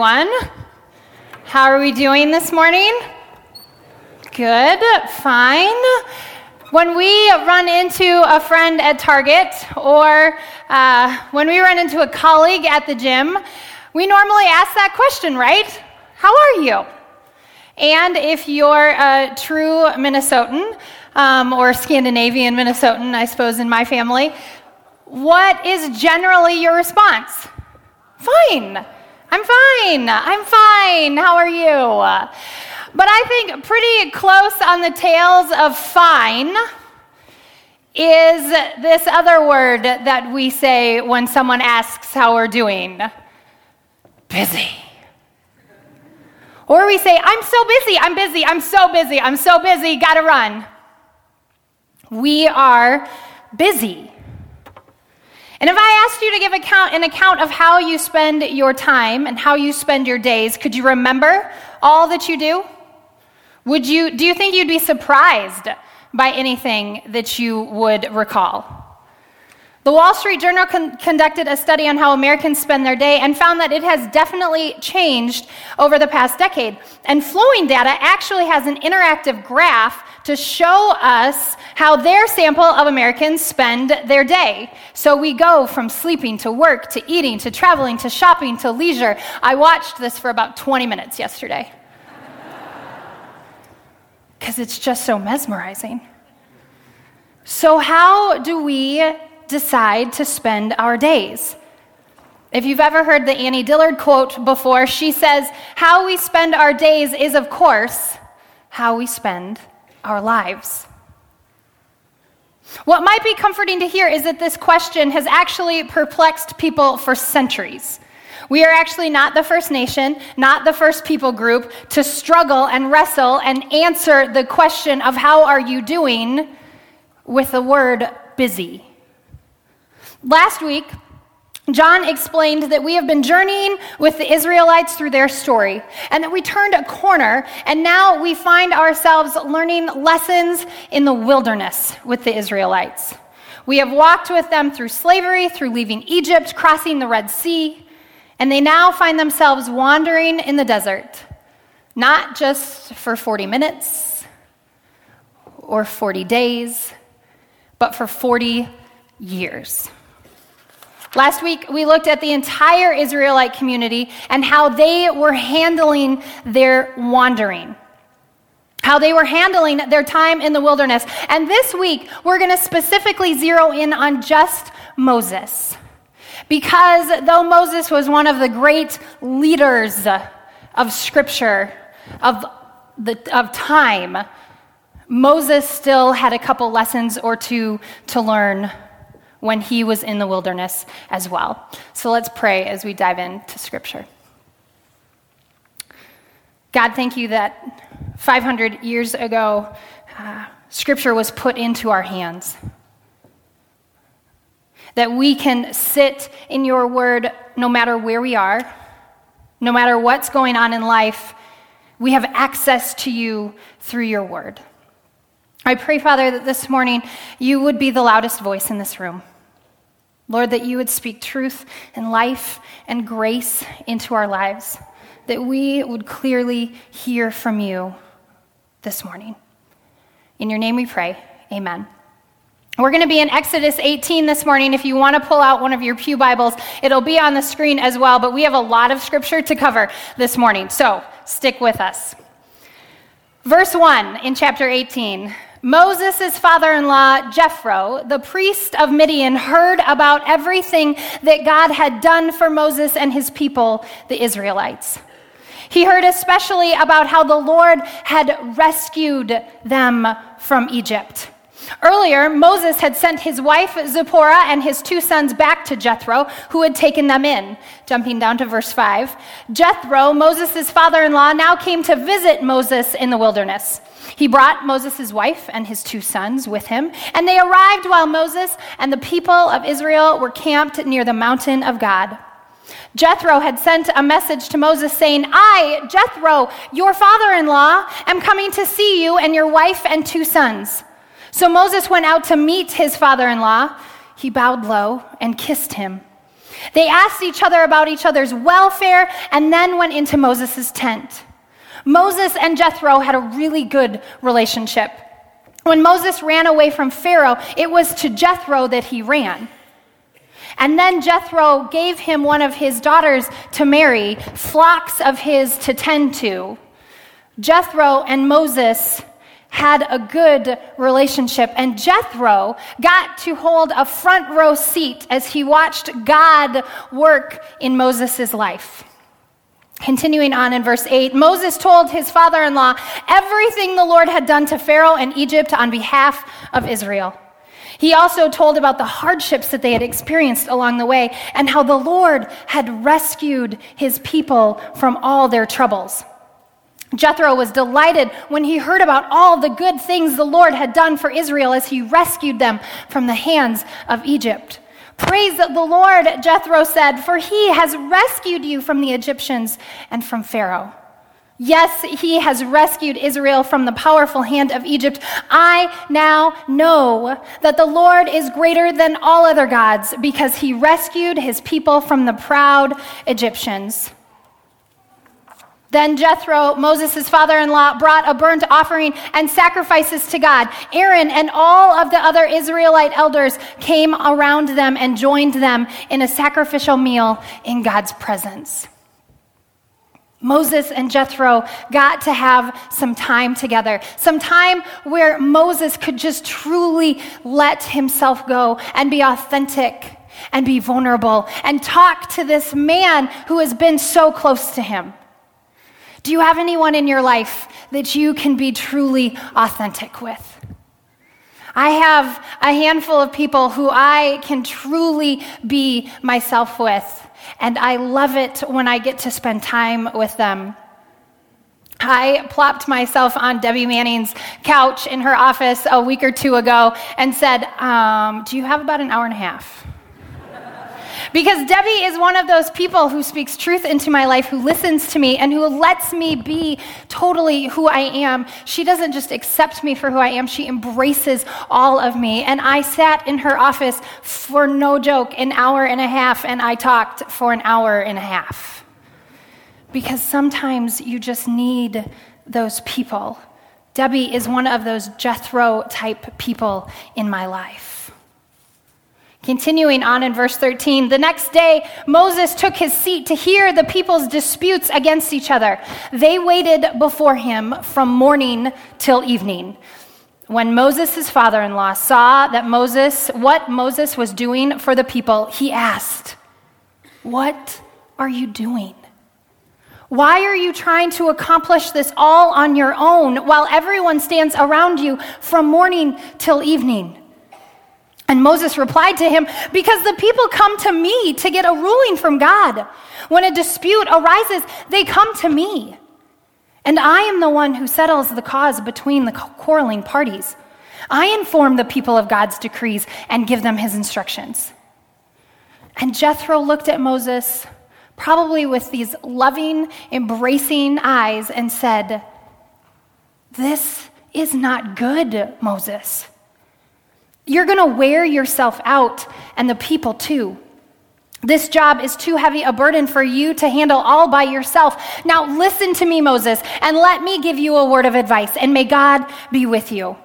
How are we doing this morning? Good, fine. When we run into a friend at Target or uh, when we run into a colleague at the gym, we normally ask that question, right? How are you? And if you're a true Minnesotan um, or Scandinavian Minnesotan, I suppose, in my family, what is generally your response? Fine. I'm fine. I'm fine. How are you? But I think pretty close on the tails of fine is this other word that we say when someone asks how we're doing busy. Or we say, I'm so busy, I'm busy, I'm so busy, I'm so busy, gotta run. We are busy. And if I asked you to give account, an account of how you spend your time and how you spend your days, could you remember all that you do? Would you, do you think you'd be surprised by anything that you would recall? The Wall Street Journal con- conducted a study on how Americans spend their day and found that it has definitely changed over the past decade. And Flowing Data actually has an interactive graph to show us how their sample of Americans spend their day. So we go from sleeping to work to eating to traveling to shopping to leisure. I watched this for about 20 minutes yesterday because it's just so mesmerizing. So, how do we decide to spend our days? If you've ever heard the Annie Dillard quote before, she says, How we spend our days is, of course, how we spend our lives. What might be comforting to hear is that this question has actually perplexed people for centuries. We are actually not the first nation, not the first people group to struggle and wrestle and answer the question of how are you doing with the word busy. Last week, John explained that we have been journeying with the Israelites through their story, and that we turned a corner, and now we find ourselves learning lessons in the wilderness with the Israelites. We have walked with them through slavery, through leaving Egypt, crossing the Red Sea, and they now find themselves wandering in the desert, not just for 40 minutes or 40 days, but for 40 years. Last week, we looked at the entire Israelite community and how they were handling their wandering, how they were handling their time in the wilderness. And this week, we're going to specifically zero in on just Moses. Because though Moses was one of the great leaders of Scripture, of, the, of time, Moses still had a couple lessons or two to learn when he was in the wilderness as well. So let's pray as we dive into Scripture. God, thank you that 500 years ago, uh, Scripture was put into our hands. That we can sit in your word no matter where we are, no matter what's going on in life, we have access to you through your word. I pray, Father, that this morning you would be the loudest voice in this room. Lord, that you would speak truth and life and grace into our lives, that we would clearly hear from you this morning. In your name we pray. Amen. We're going to be in Exodus 18 this morning. If you want to pull out one of your Pew Bibles, it'll be on the screen as well, but we have a lot of scripture to cover this morning, so stick with us. Verse 1 in chapter 18 Moses' father in law, Jethro, the priest of Midian, heard about everything that God had done for Moses and his people, the Israelites. He heard especially about how the Lord had rescued them from Egypt. Earlier, Moses had sent his wife Zipporah and his two sons back to Jethro, who had taken them in. Jumping down to verse 5. Jethro, Moses' father in law, now came to visit Moses in the wilderness. He brought Moses' wife and his two sons with him, and they arrived while Moses and the people of Israel were camped near the mountain of God. Jethro had sent a message to Moses saying, I, Jethro, your father in law, am coming to see you and your wife and two sons. So Moses went out to meet his father in law. He bowed low and kissed him. They asked each other about each other's welfare and then went into Moses' tent. Moses and Jethro had a really good relationship. When Moses ran away from Pharaoh, it was to Jethro that he ran. And then Jethro gave him one of his daughters to marry, flocks of his to tend to. Jethro and Moses had a good relationship, and Jethro got to hold a front row seat as he watched God work in Moses' life. Continuing on in verse 8, Moses told his father in law everything the Lord had done to Pharaoh and Egypt on behalf of Israel. He also told about the hardships that they had experienced along the way and how the Lord had rescued his people from all their troubles. Jethro was delighted when he heard about all the good things the Lord had done for Israel as he rescued them from the hands of Egypt. Praise the Lord, Jethro said, for he has rescued you from the Egyptians and from Pharaoh. Yes, he has rescued Israel from the powerful hand of Egypt. I now know that the Lord is greater than all other gods because he rescued his people from the proud Egyptians. Then Jethro, Moses' father in law, brought a burnt offering and sacrifices to God. Aaron and all of the other Israelite elders came around them and joined them in a sacrificial meal in God's presence. Moses and Jethro got to have some time together, some time where Moses could just truly let himself go and be authentic and be vulnerable and talk to this man who has been so close to him. Do you have anyone in your life that you can be truly authentic with? I have a handful of people who I can truly be myself with, and I love it when I get to spend time with them. I plopped myself on Debbie Manning's couch in her office a week or two ago and said, um, Do you have about an hour and a half? Because Debbie is one of those people who speaks truth into my life, who listens to me, and who lets me be totally who I am. She doesn't just accept me for who I am, she embraces all of me. And I sat in her office for no joke, an hour and a half, and I talked for an hour and a half. Because sometimes you just need those people. Debbie is one of those Jethro type people in my life. Continuing on in verse 13, the next day Moses took his seat to hear the people's disputes against each other. They waited before him from morning till evening. When Moses' father in law saw that Moses, what Moses was doing for the people, he asked, What are you doing? Why are you trying to accomplish this all on your own while everyone stands around you from morning till evening? And Moses replied to him, Because the people come to me to get a ruling from God. When a dispute arises, they come to me. And I am the one who settles the cause between the quarreling parties. I inform the people of God's decrees and give them his instructions. And Jethro looked at Moses, probably with these loving, embracing eyes, and said, This is not good, Moses. You're going to wear yourself out and the people too. This job is too heavy a burden for you to handle all by yourself. Now, listen to me, Moses, and let me give you a word of advice, and may God be with you.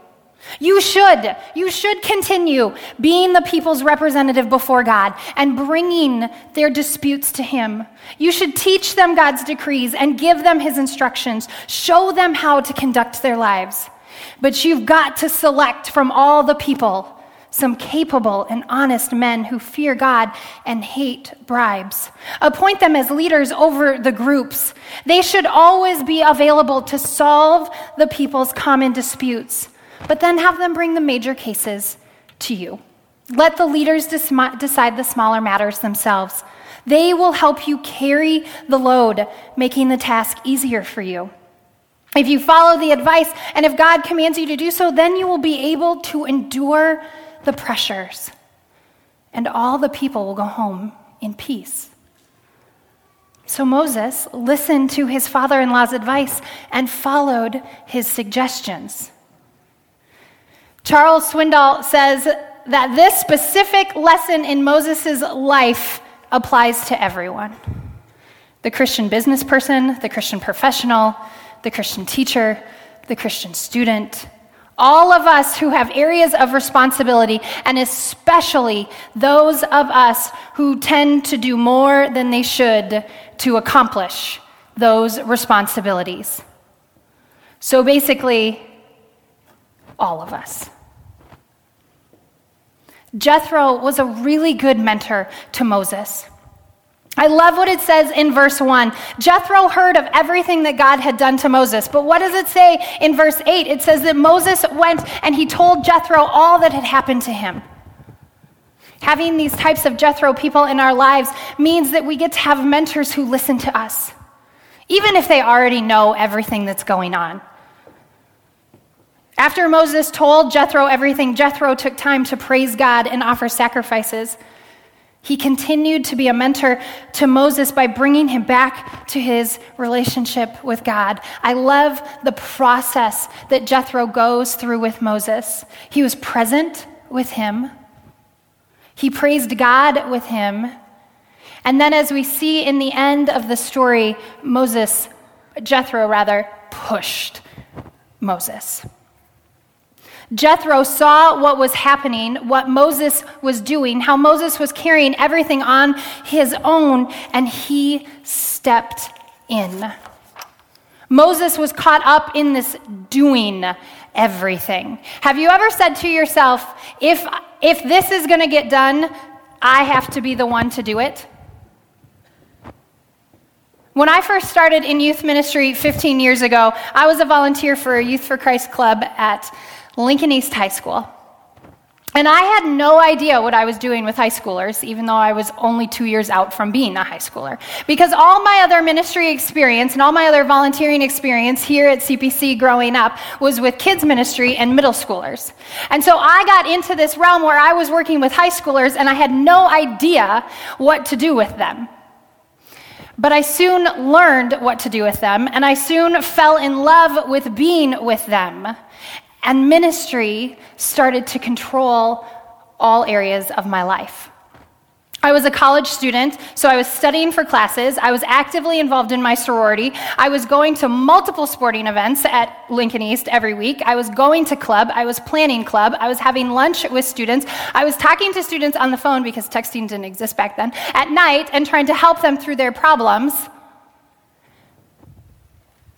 You should, you should continue being the people's representative before God and bringing their disputes to Him. You should teach them God's decrees and give them His instructions. Show them how to conduct their lives. But you've got to select from all the people some capable and honest men who fear God and hate bribes. Appoint them as leaders over the groups. They should always be available to solve the people's common disputes, but then have them bring the major cases to you. Let the leaders decide the smaller matters themselves. They will help you carry the load, making the task easier for you. If you follow the advice and if God commands you to do so, then you will be able to endure the pressures, and all the people will go home in peace. So Moses listened to his father in law's advice and followed his suggestions. Charles Swindoll says that this specific lesson in Moses' life applies to everyone the Christian business person, the Christian professional, the Christian teacher, the Christian student. All of us who have areas of responsibility, and especially those of us who tend to do more than they should to accomplish those responsibilities. So basically, all of us. Jethro was a really good mentor to Moses. I love what it says in verse 1. Jethro heard of everything that God had done to Moses. But what does it say in verse 8? It says that Moses went and he told Jethro all that had happened to him. Having these types of Jethro people in our lives means that we get to have mentors who listen to us, even if they already know everything that's going on. After Moses told Jethro everything, Jethro took time to praise God and offer sacrifices. He continued to be a mentor to Moses by bringing him back to his relationship with God. I love the process that Jethro goes through with Moses. He was present with him, he praised God with him. And then, as we see in the end of the story, Moses, Jethro rather, pushed Moses. Jethro saw what was happening, what Moses was doing, how Moses was carrying everything on his own, and he stepped in. Moses was caught up in this doing everything. Have you ever said to yourself, if, if this is going to get done, I have to be the one to do it? When I first started in youth ministry 15 years ago, I was a volunteer for a Youth for Christ club at Lincoln East High School. And I had no idea what I was doing with high schoolers, even though I was only two years out from being a high schooler. Because all my other ministry experience and all my other volunteering experience here at CPC growing up was with kids' ministry and middle schoolers. And so I got into this realm where I was working with high schoolers and I had no idea what to do with them. But I soon learned what to do with them, and I soon fell in love with being with them and ministry started to control all areas of my life. I was a college student, so I was studying for classes. I was actively involved in my sorority. I was going to multiple sporting events at Lincoln East every week. I was going to club. I was planning club. I was having lunch with students. I was talking to students on the phone because texting didn't exist back then at night and trying to help them through their problems.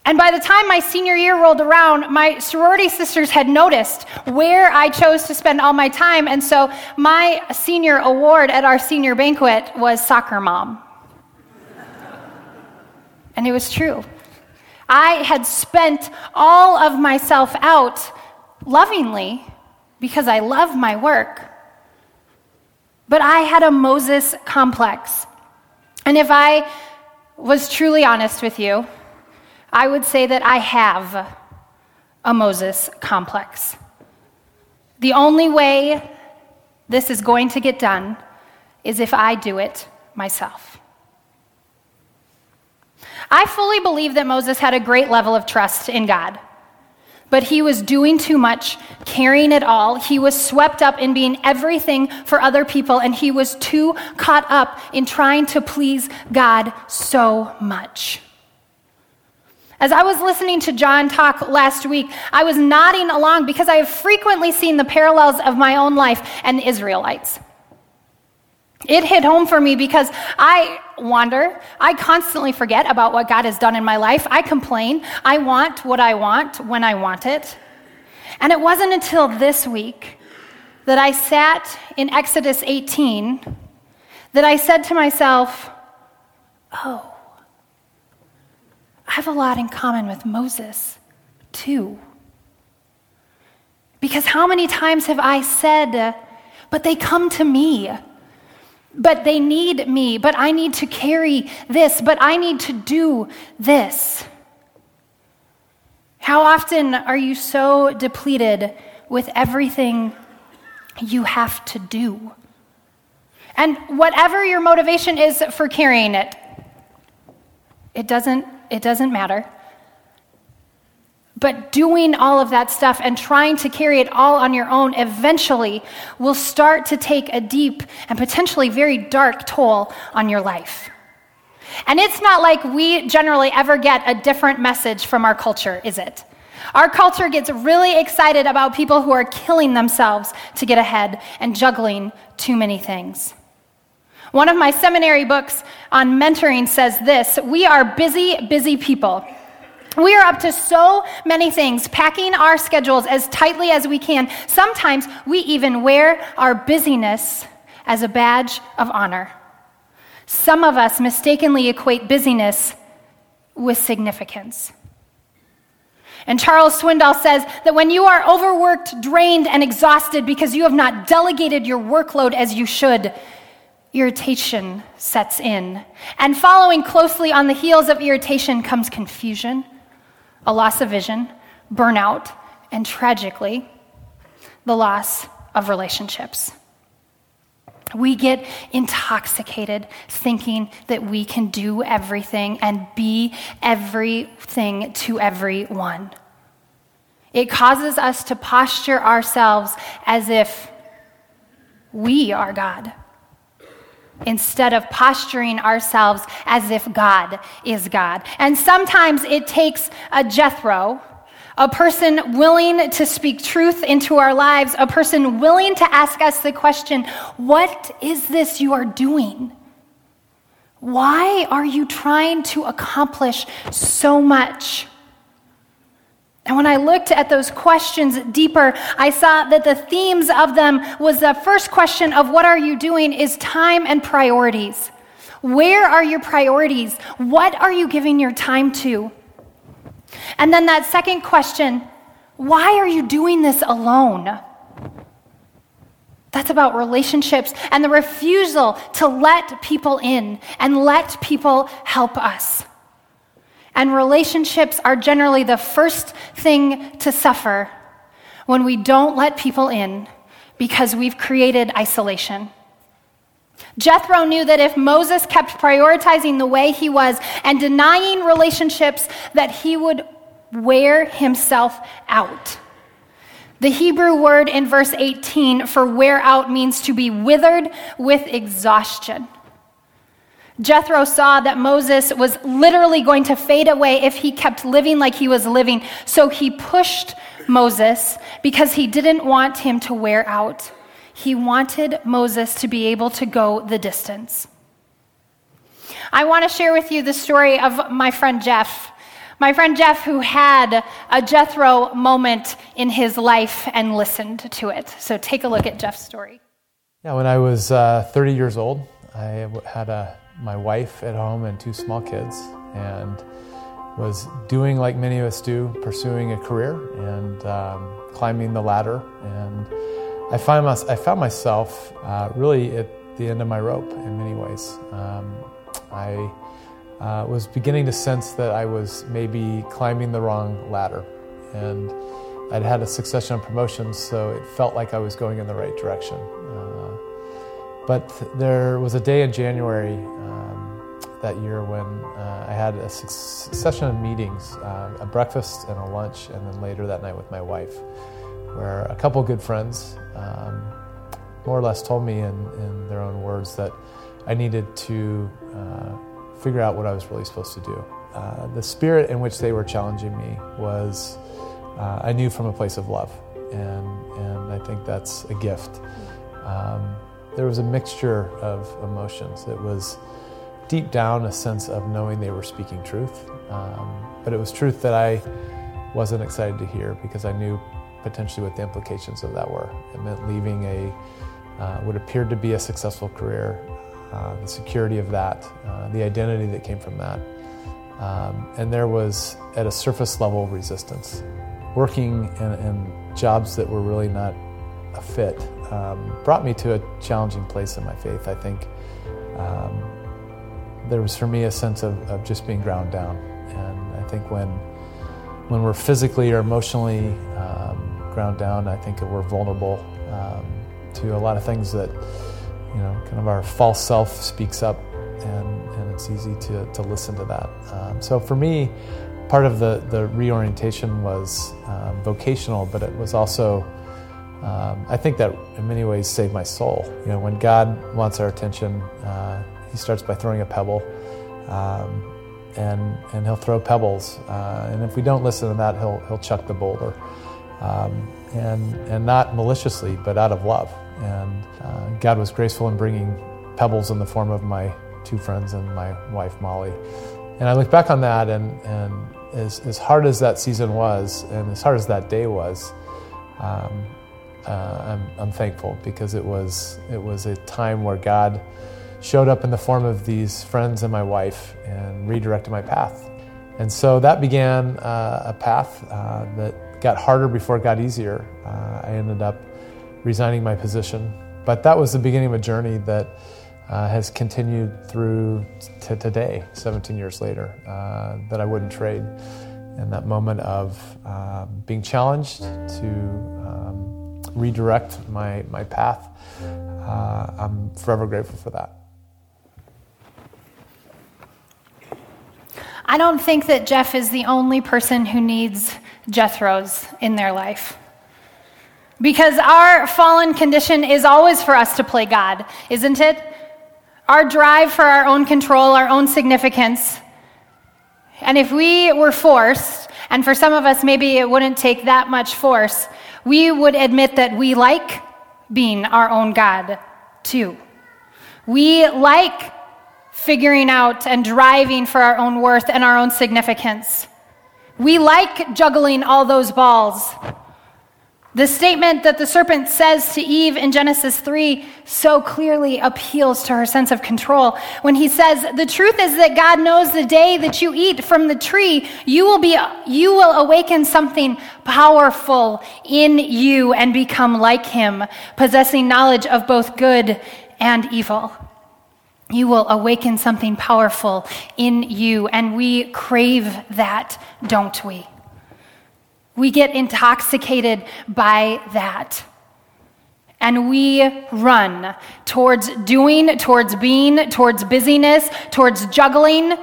And by the time my senior year rolled around, my sorority sisters had noticed where I chose to spend all my time. And so my senior award at our senior banquet was soccer mom. and it was true. I had spent all of myself out lovingly because I love my work. But I had a Moses complex. And if I was truly honest with you, I would say that I have a Moses complex. The only way this is going to get done is if I do it myself. I fully believe that Moses had a great level of trust in God, but he was doing too much, carrying it all. He was swept up in being everything for other people, and he was too caught up in trying to please God so much. As I was listening to John talk last week, I was nodding along because I have frequently seen the parallels of my own life and the Israelites. It hit home for me because I wander. I constantly forget about what God has done in my life. I complain. I want what I want when I want it. And it wasn't until this week that I sat in Exodus 18 that I said to myself, oh, have a lot in common with Moses, too. Because how many times have I said, but they come to me, but they need me, but I need to carry this, but I need to do this? How often are you so depleted with everything you have to do? And whatever your motivation is for carrying it, it doesn't it doesn't matter. But doing all of that stuff and trying to carry it all on your own eventually will start to take a deep and potentially very dark toll on your life. And it's not like we generally ever get a different message from our culture, is it? Our culture gets really excited about people who are killing themselves to get ahead and juggling too many things. One of my seminary books on mentoring says this We are busy, busy people. We are up to so many things, packing our schedules as tightly as we can. Sometimes we even wear our busyness as a badge of honor. Some of us mistakenly equate busyness with significance. And Charles Swindoll says that when you are overworked, drained, and exhausted because you have not delegated your workload as you should, irritation sets in. And following closely on the heels of irritation comes confusion a loss of vision, burnout, and tragically, the loss of relationships. We get intoxicated thinking that we can do everything and be everything to everyone. It causes us to posture ourselves as if we are God instead of posturing ourselves as if God is God. And sometimes it takes a Jethro, a person willing to speak truth into our lives, a person willing to ask us the question, What is this you are doing? Why are you trying to accomplish so much? And when I looked at those questions deeper, I saw that the themes of them was the first question of what are you doing is time and priorities. Where are your priorities? What are you giving your time to? And then that second question, why are you doing this alone? That's about relationships and the refusal to let people in and let people help us. And relationships are generally the first thing to suffer when we don't let people in because we've created isolation. Jethro knew that if Moses kept prioritizing the way he was and denying relationships, that he would wear himself out. The Hebrew word in verse 18 for wear out means to be withered with exhaustion. Jethro saw that Moses was literally going to fade away if he kept living like he was living. So he pushed Moses because he didn't want him to wear out. He wanted Moses to be able to go the distance. I want to share with you the story of my friend Jeff. My friend Jeff, who had a Jethro moment in his life and listened to it. So take a look at Jeff's story. Yeah, when I was uh, 30 years old, I had a my wife at home and two small kids, and was doing like many of us do, pursuing a career and um, climbing the ladder. And I, find my, I found myself uh, really at the end of my rope in many ways. Um, I uh, was beginning to sense that I was maybe climbing the wrong ladder. And I'd had a succession of promotions, so it felt like I was going in the right direction. Uh, but there was a day in January that year when uh, I had a succession of meetings, uh, a breakfast and a lunch, and then later that night with my wife, where a couple good friends um, more or less told me in, in, their own words that I needed to uh, figure out what I was really supposed to do. Uh, the spirit in which they were challenging me was, uh, I knew from a place of love, and, and I think that's a gift. Um, there was a mixture of emotions. It was deep down a sense of knowing they were speaking truth. Um, but it was truth that I wasn't excited to hear because I knew potentially what the implications of that were. It meant leaving a uh, what appeared to be a successful career, uh, the security of that, uh, the identity that came from that. Um, and there was, at a surface level, resistance. Working in, in jobs that were really not a fit um, brought me to a challenging place in my faith. I think um, there was for me a sense of, of just being ground down. And I think when, when we're physically or emotionally um, ground down, I think we're vulnerable um, to a lot of things that, you know, kind of our false self speaks up, and, and it's easy to, to listen to that. Um, so for me, part of the, the reorientation was um, vocational, but it was also, um, I think that in many ways saved my soul. You know, when God wants our attention, uh, He starts by throwing a pebble, um, and and He'll throw pebbles, uh, and if we don't listen to that, He'll He'll chuck the boulder, um, and and not maliciously, but out of love. And uh, God was graceful in bringing pebbles in the form of my two friends and my wife Molly. And I look back on that, and, and as, as hard as that season was, and as hard as that day was, um, uh, I'm, I'm thankful because it was, it was a time where God showed up in the form of these friends and my wife and redirected my path. And so that began uh, a path uh, that got harder before it got easier. Uh, I ended up resigning my position. But that was the beginning of a journey that uh, has continued through to today, 17 years later, uh, that I wouldn't trade. And that moment of um, being challenged to um, redirect my, my path, uh, I'm forever grateful for that. I don't think that Jeff is the only person who needs Jethro's in their life. Because our fallen condition is always for us to play God, isn't it? our drive for our own control, our own significance. And if we were forced, and for some of us, maybe it wouldn't take that much force, we would admit that we like being our own God too. We like figuring out and driving for our own worth and our own significance. We like juggling all those balls. The statement that the serpent says to Eve in Genesis 3 so clearly appeals to her sense of control. When he says, The truth is that God knows the day that you eat from the tree, you will, be, you will awaken something powerful in you and become like him, possessing knowledge of both good and evil. You will awaken something powerful in you, and we crave that, don't we? We get intoxicated by that. And we run towards doing, towards being, towards busyness, towards juggling,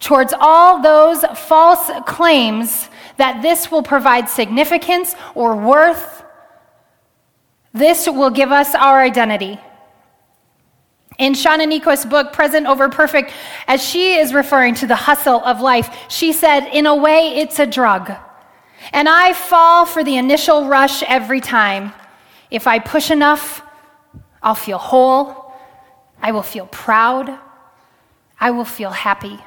towards all those false claims that this will provide significance or worth. This will give us our identity. In Shauna Niequist's book, Present Over Perfect, as she is referring to the hustle of life, she said, in a way, it's a drug. And I fall for the initial rush every time. If I push enough, I'll feel whole. I will feel proud. I will feel happy.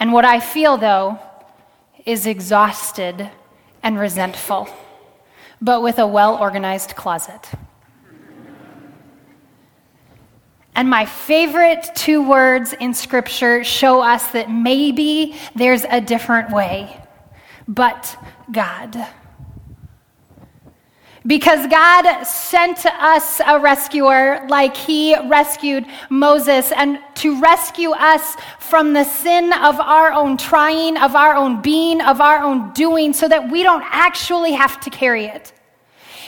And what I feel, though, is exhausted and resentful, but with a well organized closet. And my favorite two words in Scripture show us that maybe there's a different way but God. Because God sent us a rescuer like he rescued Moses, and to rescue us from the sin of our own trying, of our own being, of our own doing, so that we don't actually have to carry it.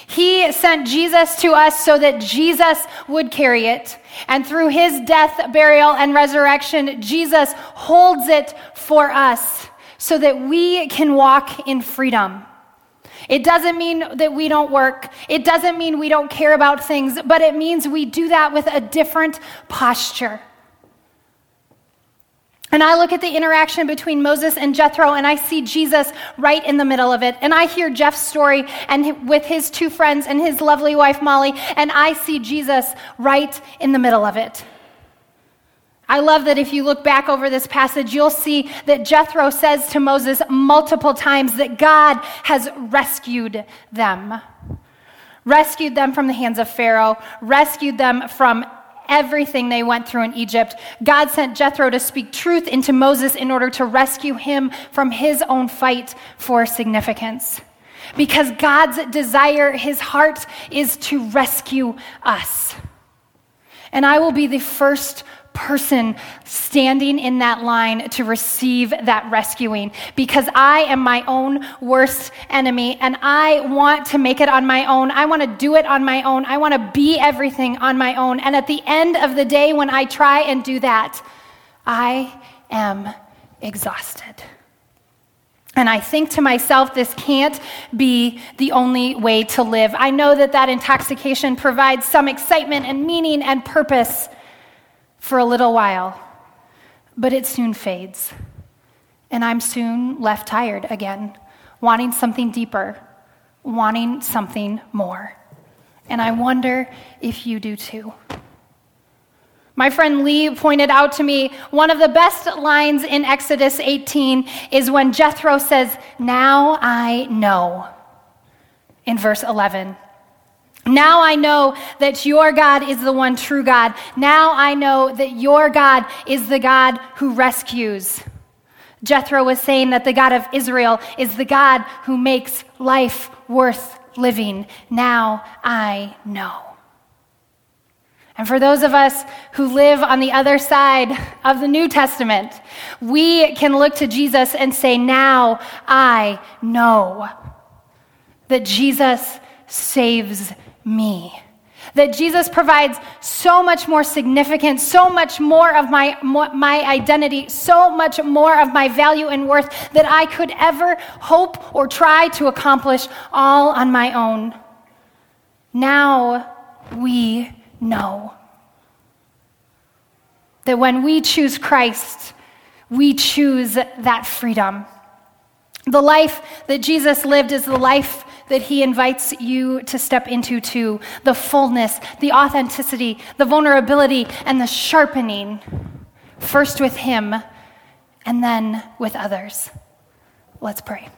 He sent Jesus to us so that Jesus would carry it. And through his death, burial, and resurrection, Jesus holds it for us so that we can walk in freedom. It doesn't mean that we don't work. It doesn't mean we don't care about things, but it means we do that with a different posture. And I look at the interaction between Moses and Jethro, and I see Jesus right in the middle of it. And I hear Jeff's story and with his two friends and his lovely wife Molly, and I see Jesus right in the middle of it. I love that if you look back over this passage, you'll see that Jethro says to Moses multiple times that God has rescued them. Rescued them from the hands of Pharaoh, rescued them from everything they went through in Egypt. God sent Jethro to speak truth into Moses in order to rescue him from his own fight for significance. Because God's desire, his heart, is to rescue us. And I will be the first person standing in that line to receive that rescuing because I am my own worst enemy and I want to make it on my own. I want to do it on my own. I want to be everything on my own. And at the end of the day, when I try and do that, I am exhausted. And I think to myself, this can't be the only way to live. I know that that intoxication provides some excitement and meaning and purpose for a little while, but it soon fades. And I'm soon left tired again, wanting something deeper, wanting something more. And I wonder if you do too. My friend Lee pointed out to me one of the best lines in Exodus 18 is when Jethro says, Now I know, in verse 11. Now I know that your God is the one true God. Now I know that your God is the God who rescues. Jethro was saying that the God of Israel is the God who makes life worth living. Now I know. And for those of us who live on the other side of the New Testament, we can look to Jesus and say, Now I know that Jesus saves me. That Jesus provides so much more significance, so much more of my, my identity, so much more of my value and worth that I could ever hope or try to accomplish all on my own. Now we know that when we choose Christ, we choose that freedom. The life that Jesus lived is the life that he invites you to step into to The fullness, the authenticity, the vulnerability, and the sharpening. First with him, and then with others. Let's pray.